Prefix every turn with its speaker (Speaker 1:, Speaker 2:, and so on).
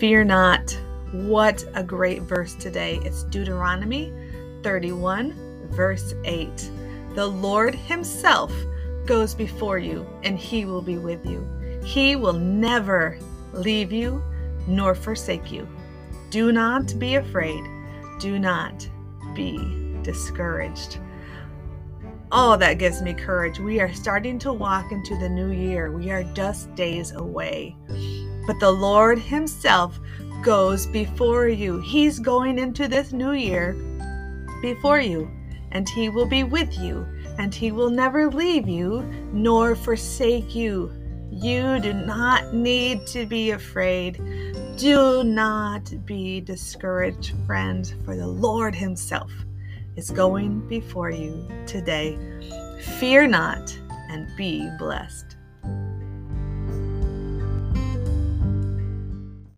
Speaker 1: Fear not. What a great verse today. It's Deuteronomy 31, verse 8. The Lord Himself goes before you, and He will be with you. He will never leave you nor forsake you. Do not be afraid. Do not be discouraged. Oh, that gives me courage. We are starting to walk into the new year. We are just days away. But the Lord Himself goes before you. He's going into this new year before you, and He will be with you, and He will never leave you nor forsake you. You do not need to be afraid. Do not be discouraged, friends, for the Lord Himself is going before you today. Fear not and be blessed.